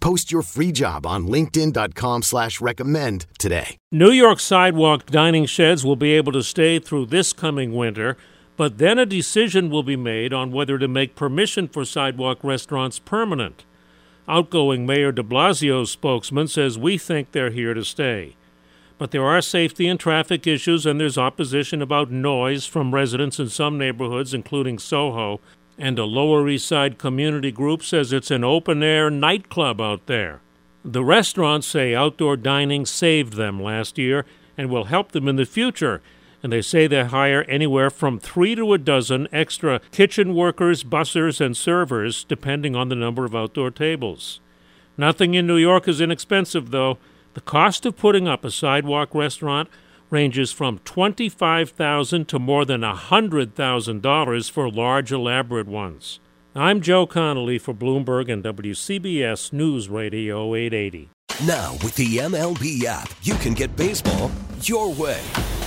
Post your free job on linkedin.com slash recommend today. New York sidewalk dining sheds will be able to stay through this coming winter, but then a decision will be made on whether to make permission for sidewalk restaurants permanent. Outgoing Mayor de Blasio's spokesman says we think they're here to stay. But there are safety and traffic issues, and there's opposition about noise from residents in some neighborhoods, including Soho. And a Lower East Side community group says it's an open air nightclub out there. The restaurants say outdoor dining saved them last year and will help them in the future. And they say they hire anywhere from three to a dozen extra kitchen workers, bussers, and servers, depending on the number of outdoor tables. Nothing in New York is inexpensive, though. The cost of putting up a sidewalk restaurant ranges from 25,000 to more than $100,000 for large, elaborate ones. I'm Joe Connolly for Bloomberg and WCBS News Radio 880. Now, with the MLB app, you can get baseball your way.